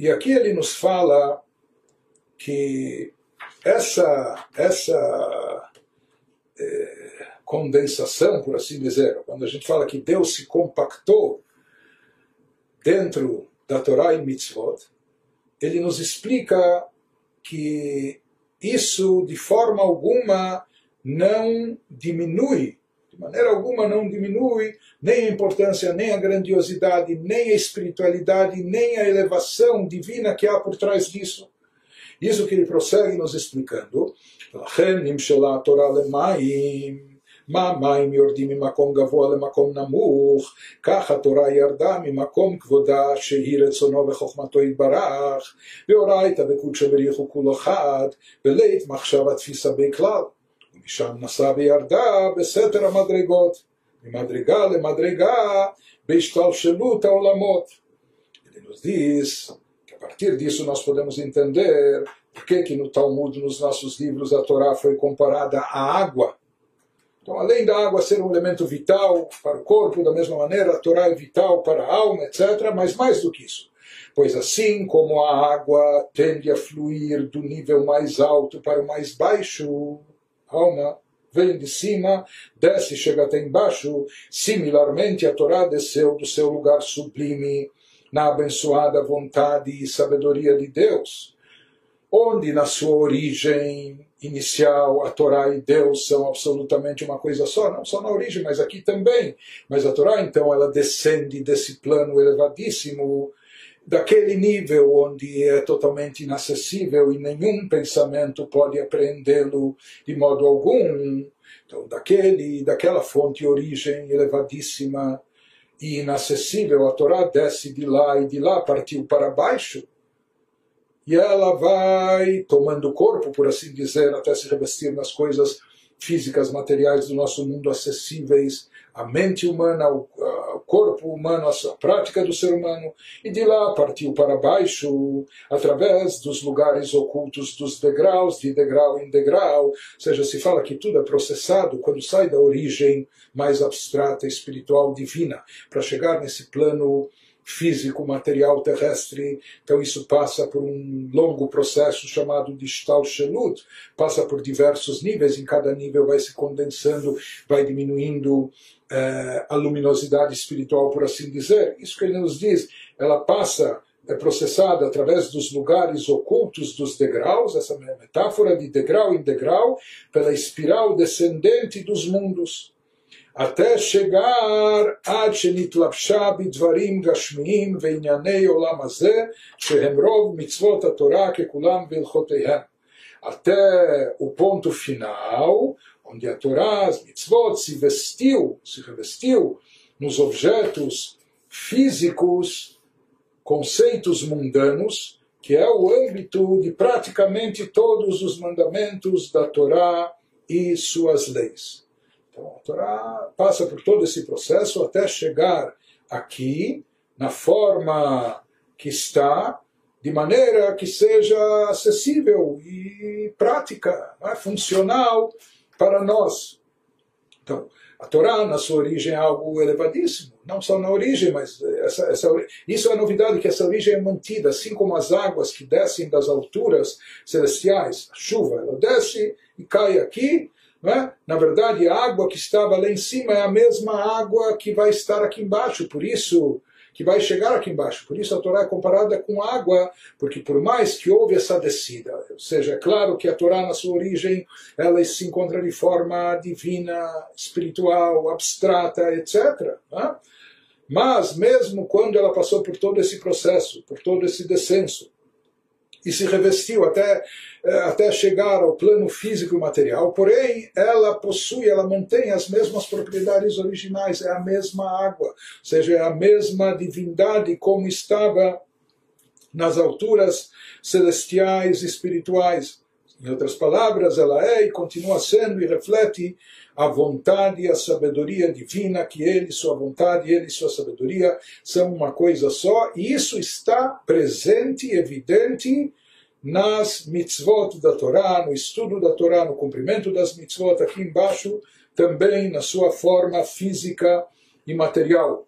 e aqui ele nos fala que essa, essa é, condensação, por assim dizer, quando a gente fala que Deus se compactou dentro da Torá e Mitzvot, ele nos explica que isso de forma alguma não diminui, maneira alguma não diminui nem a importância, nem a grandiosidade, nem a espiritualidade, nem a elevação divina que há por trás disso. Isso que ele prossegue nos explicando. מה מים יורדים ממקום גבוה למקום נמוך, כך התורה ירדה ממקום כבודה שהיא רצונו וחוכמתו יתברך, ואורייתא וקודשא בריחו כולו חד, בלית מחשבה תפיסה בכלל. ומשם נסעה וירדה בסתר המדרגות, ממדרגה למדרגה, בהשתלשלות העולמות. Ele nos diz que a partir disso nós podemos entender por que, que no Talmud, nos nossos livros, a Torá foi comparada à água Então, além da água ser um elemento vital para o corpo, da mesma maneira, a Torá é vital para a alma, etc., mas mais do que isso. Pois assim como a água tende a fluir do nível mais alto para o mais baixo, alma vem de cima, desce, chega até embaixo, similarmente a Torá desceu do seu lugar sublime na abençoada vontade e sabedoria de Deus, onde na sua origem inicial, a Torá e Deus são absolutamente uma coisa só, não só na origem, mas aqui também. Mas a Torá, então, ela descende desse plano elevadíssimo, daquele nível onde é totalmente inacessível e nenhum pensamento pode apreendê-lo de modo algum. Então, daquele, daquela fonte origem elevadíssima e inacessível, a Torá desce de lá e de lá partiu para baixo e ela vai tomando corpo, por assim dizer, até se revestir nas coisas físicas, materiais do nosso mundo acessíveis, a mente humana, o, corpo humano, a prática do ser humano, e de lá partiu para baixo, através dos lugares ocultos dos degraus, de degrau em degrau, ou seja, se fala que tudo é processado quando sai da origem mais abstrata, espiritual, divina, para chegar nesse plano físico, material terrestre. Então isso passa por um longo processo chamado de Stalshelut, passa por diversos níveis, em cada nível vai se condensando, vai diminuindo eh, a luminosidade espiritual, por assim dizer. Isso que ele nos diz, ela passa é processada através dos lugares ocultos dos degraus, essa metáfora de degrau em degrau, pela espiral descendente dos mundos até chegar עד שנתלבשה בדברים גשמיים וענייני עולם הזה, שהם רוב מצוות התורה ככולם בהלכותיהם. Até o ponto final, onde a Torá, as mitzvot, se vestiu, se revestiu nos objetos físicos, conceitos mundanos, que é o âmbito de praticamente todos os mandamentos da Torá e suas leis. Então, a Torá passa por todo esse processo até chegar aqui, na forma que está, de maneira que seja acessível e prática, é? funcional para nós. Então, a Torá, na sua origem, é algo elevadíssimo. Não só na origem, mas essa, essa, isso é a novidade, que essa origem é mantida, assim como as águas que descem das alturas celestiais. A chuva, ela desce e cai aqui, é? Na verdade, a água que estava lá em cima é a mesma água que vai estar aqui embaixo, por isso que vai chegar aqui embaixo. Por isso a Torá é comparada com água, porque por mais que houve essa descida, ou seja, é claro que a Torá na sua origem, ela se encontra de forma divina, espiritual, abstrata, etc. É? Mas mesmo quando ela passou por todo esse processo, por todo esse descenso, e se revestiu até, até chegar ao plano físico e material, porém ela possui, ela mantém as mesmas propriedades originais, é a mesma água, ou seja, é a mesma divindade como estava nas alturas celestiais e espirituais. Em outras palavras, ela é e continua sendo e reflete a vontade e a sabedoria divina, que ele, sua vontade, ele, sua sabedoria são uma coisa só, e isso está presente, evidente nas mitzvot da Torá, no estudo da Torá, no cumprimento das mitzvot, aqui embaixo, também na sua forma física e material.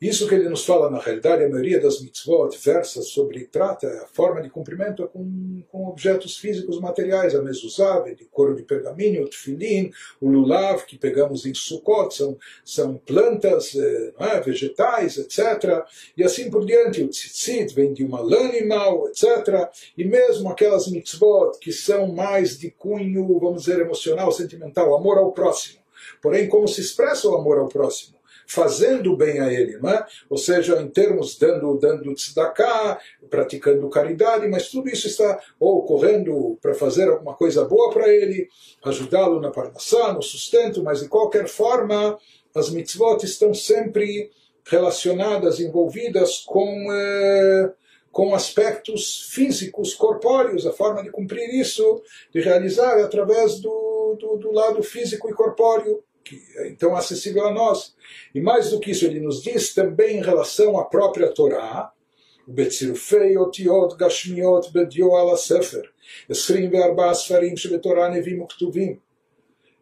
Isso que ele nos fala, na realidade, a maioria das mitzvot versa sobre, trata a forma de cumprimento com, com objetos físicos materiais, a mezuzá, de couro de pergaminho, o tefilin, o lulav, que pegamos em Sukkot, são, são plantas, eh, é, vegetais, etc. E assim por diante, o tzitzit vem de uma lã animal, etc. E mesmo aquelas mitzvot que são mais de cunho, vamos dizer, emocional, sentimental, amor ao próximo. Porém, como se expressa o amor ao próximo? Fazendo bem a ele, não é? ou seja, em termos dando, dando tzedakah, praticando caridade, mas tudo isso está ocorrendo para fazer alguma coisa boa para ele, ajudá-lo na parnassá, no sustento, mas de qualquer forma, as mitzvot estão sempre relacionadas, envolvidas com. Eh, com aspectos físicos, corpóreos, a forma de cumprir isso, de realizar é através do, do, do lado físico e corpóreo que é então acessível a nós. E mais do que isso, ele nos diz também em relação à própria Torá, בצירופי אותיות גשמיות בדיו על הספר, 24 ספרים שבתורה נביאים וכתובים.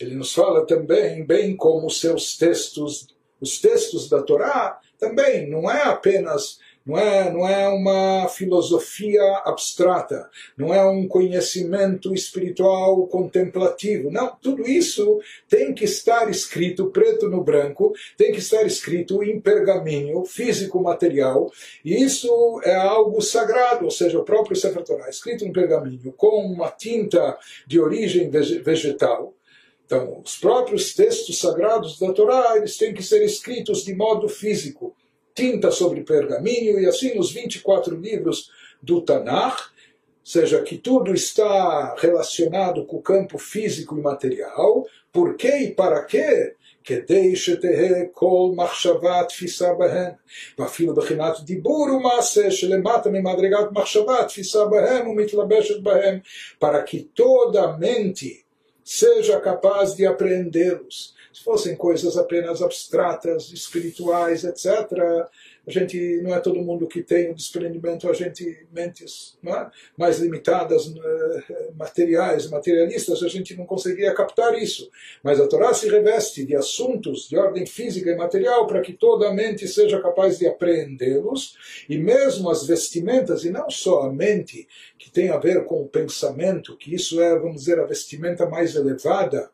Ele nos fala também, bem como os seus textos, os textos da Torá, também não é apenas não é, não é uma filosofia abstrata, não é um conhecimento espiritual contemplativo. Não, tudo isso tem que estar escrito preto no branco, tem que estar escrito em pergaminho físico material, e isso é algo sagrado, ou seja, o próprio Sefer Torah, escrito em pergaminho com uma tinta de origem vegetal. Então, os próprios textos sagrados da Torá, eles têm que ser escritos de modo físico tinta sobre pergaminho, e assim os 24 livros do Tanakh, seja que tudo está relacionado com o campo físico e material, por quê e para quê? כדי שתהא כל מחשבה תפיסה בהן, ואפילו בחינת דיבור ומעשה שלמטה ממדרגת מחשבה תפיסה בהם ומתלבשת בהם, para que toda mente seja capaz de apreendê-los se fossem coisas apenas abstratas, espirituais, etc., a gente não é todo mundo que tem o desprendimento, a gente mentes é? mais limitadas, eh, materiais, materialistas, a gente não conseguiria captar isso. Mas a Torá se reveste de assuntos de ordem física e material para que toda a mente seja capaz de apreendê-los, e mesmo as vestimentas, e não só a mente, que tem a ver com o pensamento, que isso é, vamos dizer, a vestimenta mais elevada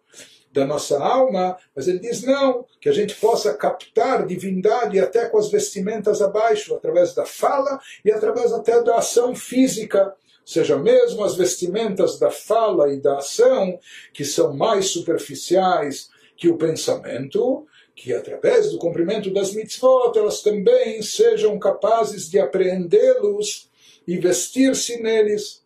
da nossa alma, mas ele diz não, que a gente possa captar divindade até com as vestimentas abaixo, através da fala e através até da ação física. Seja, mesmo as vestimentas da fala e da ação, que são mais superficiais que o pensamento, que através do cumprimento das mitzvot elas também sejam capazes de apreendê-los e vestir-se neles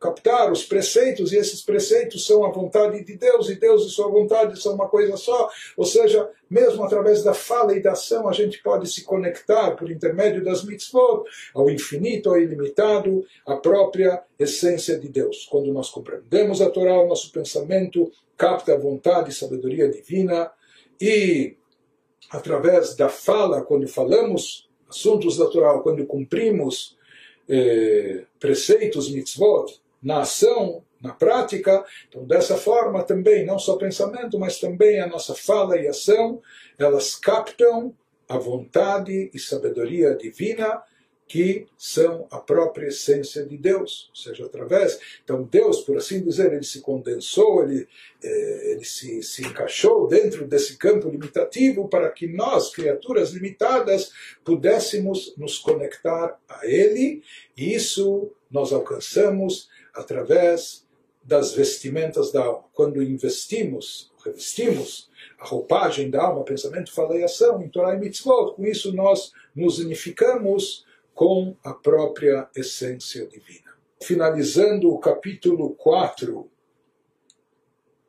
captar os preceitos, e esses preceitos são a vontade de Deus, e Deus e sua vontade são uma coisa só. Ou seja, mesmo através da fala e da ação, a gente pode se conectar, por intermédio das mitzvot, ao infinito, ao ilimitado, à própria essência de Deus. Quando nós compreendemos a Torá, o nosso pensamento capta a vontade e sabedoria divina, e através da fala, quando falamos assuntos da Torá, quando cumprimos eh, preceitos, mitzvot, na ação, na prática. Então, dessa forma também, não só pensamento, mas também a nossa fala e ação, elas captam a vontade e sabedoria divina que são a própria essência de Deus, ou seja, através. Então, Deus, por assim dizer, ele se condensou, ele, eh, ele se, se encaixou dentro desse campo limitativo para que nós, criaturas limitadas, pudéssemos nos conectar a Ele, e isso nós alcançamos através das vestimentas da alma. Quando investimos, revestimos a roupagem da alma, pensamento, fala e ação, em Torah e Mitzvot, com isso nós nos unificamos com a própria essência divina. Finalizando o capítulo 4,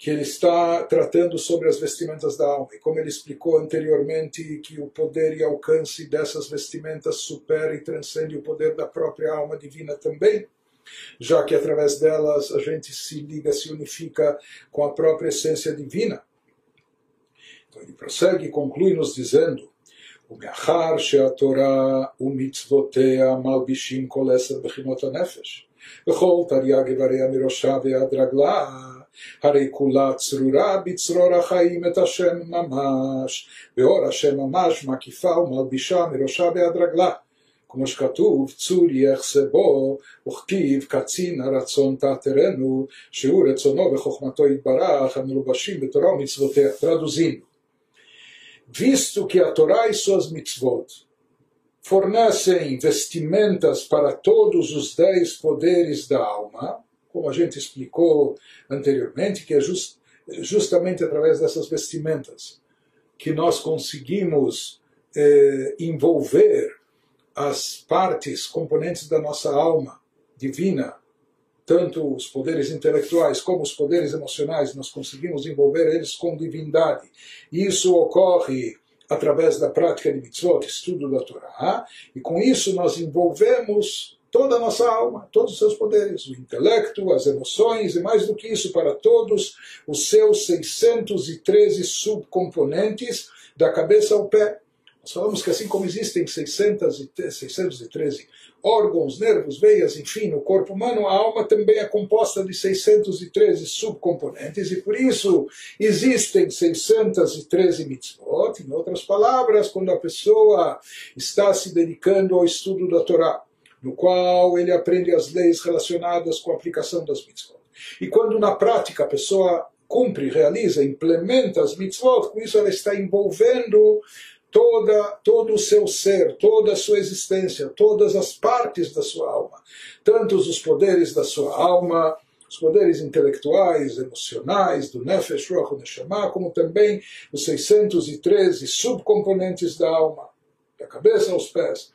que ele está tratando sobre as vestimentas da alma. E como ele explicou anteriormente, que o poder e alcance dessas vestimentas supera e transcende o poder da própria alma divina também, já que através delas a gente se liga, se unifica com a própria essência divina. Então ele prossegue e conclui nos dizendo ומאחר שהתורה ומצוותיה מלבישים כל עשר בחינות הנפש, וכל תרי"ג איבריה מראשה ועד רגלה, הרי כולה צרורה בצרור החיים את השם ממש, ואור השם ממש מקיפה ומלבישה מראשה ועד רגלה. כמו שכתוב, צור יחסה בו, וכתיב קצין הרצון תעתרנו, שהוא רצונו וחוכמתו יתברך, המלובשים בתורה ומצוותיה. Traduzindo, visto que a Torá e suas mitzvot fornecem vestimentas para todos os dez poderes da alma, como a gente explicou anteriormente, que é just, justamente através dessas vestimentas que nós conseguimos eh, envolver as partes, componentes da nossa alma divina, tanto os poderes intelectuais como os poderes emocionais, nós conseguimos envolver eles com divindade. Isso ocorre através da prática de mitzvot, estudo da Torá, e com isso nós envolvemos toda a nossa alma, todos os seus poderes, o intelecto, as emoções e mais do que isso, para todos os seus 613 subcomponentes, da cabeça ao pé. Nós falamos que assim como existem 613 órgãos, nervos, veias, enfim, no corpo humano, a alma também é composta de 613 subcomponentes e por isso existem 613 mitzvot. Em outras palavras, quando a pessoa está se dedicando ao estudo da Torá, no qual ele aprende as leis relacionadas com a aplicação das mitzvot. E quando na prática a pessoa cumpre, realiza, implementa as mitzvot, com isso ela está envolvendo toda, todo o seu ser, toda a sua existência, todas as partes da sua alma, tantos os poderes da sua alma, os poderes intelectuais, emocionais, do Nefesh, Ruach, Neshama, como também os 613 subcomponentes da alma, da cabeça aos pés.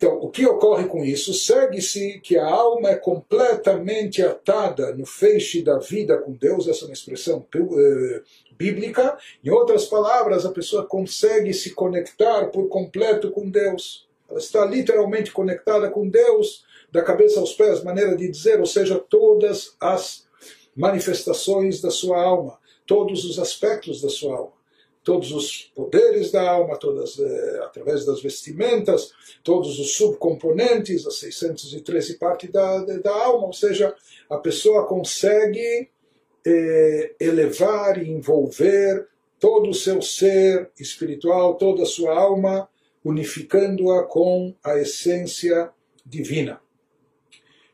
Então, o que ocorre com isso? Segue-se que a alma é completamente atada no feixe da vida com Deus, essa é uma expressão uh, bíblica. Em outras palavras, a pessoa consegue se conectar por completo com Deus. Ela está literalmente conectada com Deus, da cabeça aos pés, maneira de dizer, ou seja, todas as manifestações da sua alma, todos os aspectos da sua alma todos os poderes da alma, todas eh, através das vestimentas, todos os subcomponentes, as 613 partes da, da alma, ou seja, a pessoa consegue eh, elevar e envolver todo o seu ser espiritual, toda a sua alma, unificando-a com a essência divina.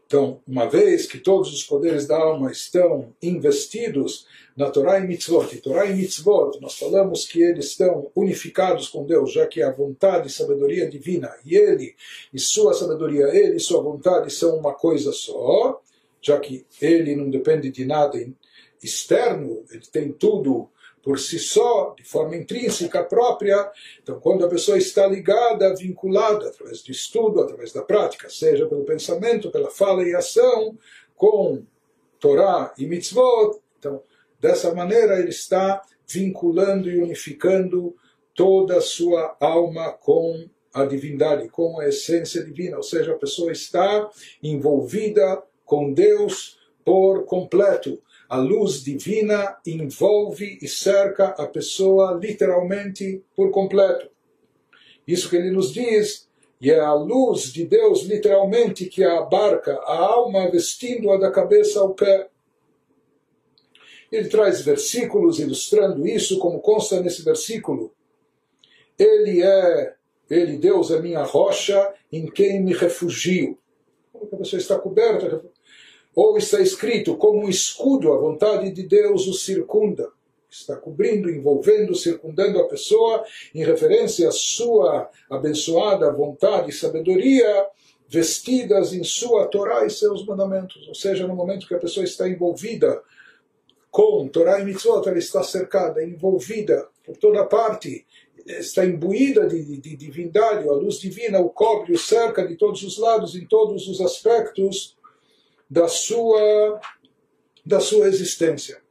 Então, uma vez que todos os poderes da alma estão investidos na Torá e Mitzvot, e Torá e Mitzvot, nós falamos que eles estão unificados com Deus, já que a vontade e sabedoria divina, e Ele e sua sabedoria, Ele e sua vontade são uma coisa só, já que Ele não depende de nada externo, Ele tem tudo por si só, de forma intrínseca própria. Então, quando a pessoa está ligada, vinculada, através do estudo, através da prática, seja pelo pensamento, pela fala e ação, com Torá e Mitzvot, então, dessa maneira ele está vinculando e unificando toda a sua alma com a divindade, com a essência divina, ou seja, a pessoa está envolvida com Deus por completo a luz divina envolve e cerca a pessoa literalmente por completo. Isso que ele nos diz, e é a luz de Deus literalmente que abarca a alma vestindo-a da cabeça ao pé. Ele traz versículos ilustrando isso, como consta nesse versículo. Ele é, ele, Deus, é minha rocha em quem me refugio. Como a pessoa está coberta, ou está escrito, como um escudo, a vontade de Deus o circunda. Está cobrindo, envolvendo, circundando a pessoa em referência à sua abençoada vontade e sabedoria vestidas em sua Torá e seus mandamentos. Ou seja, no momento que a pessoa está envolvida com Torá e Mitzvot, ela está cercada, envolvida por toda parte, está imbuída de, de, de divindade, a luz divina o cobre, o cerca de todos os lados, em todos os aspectos da sua, da sua existência.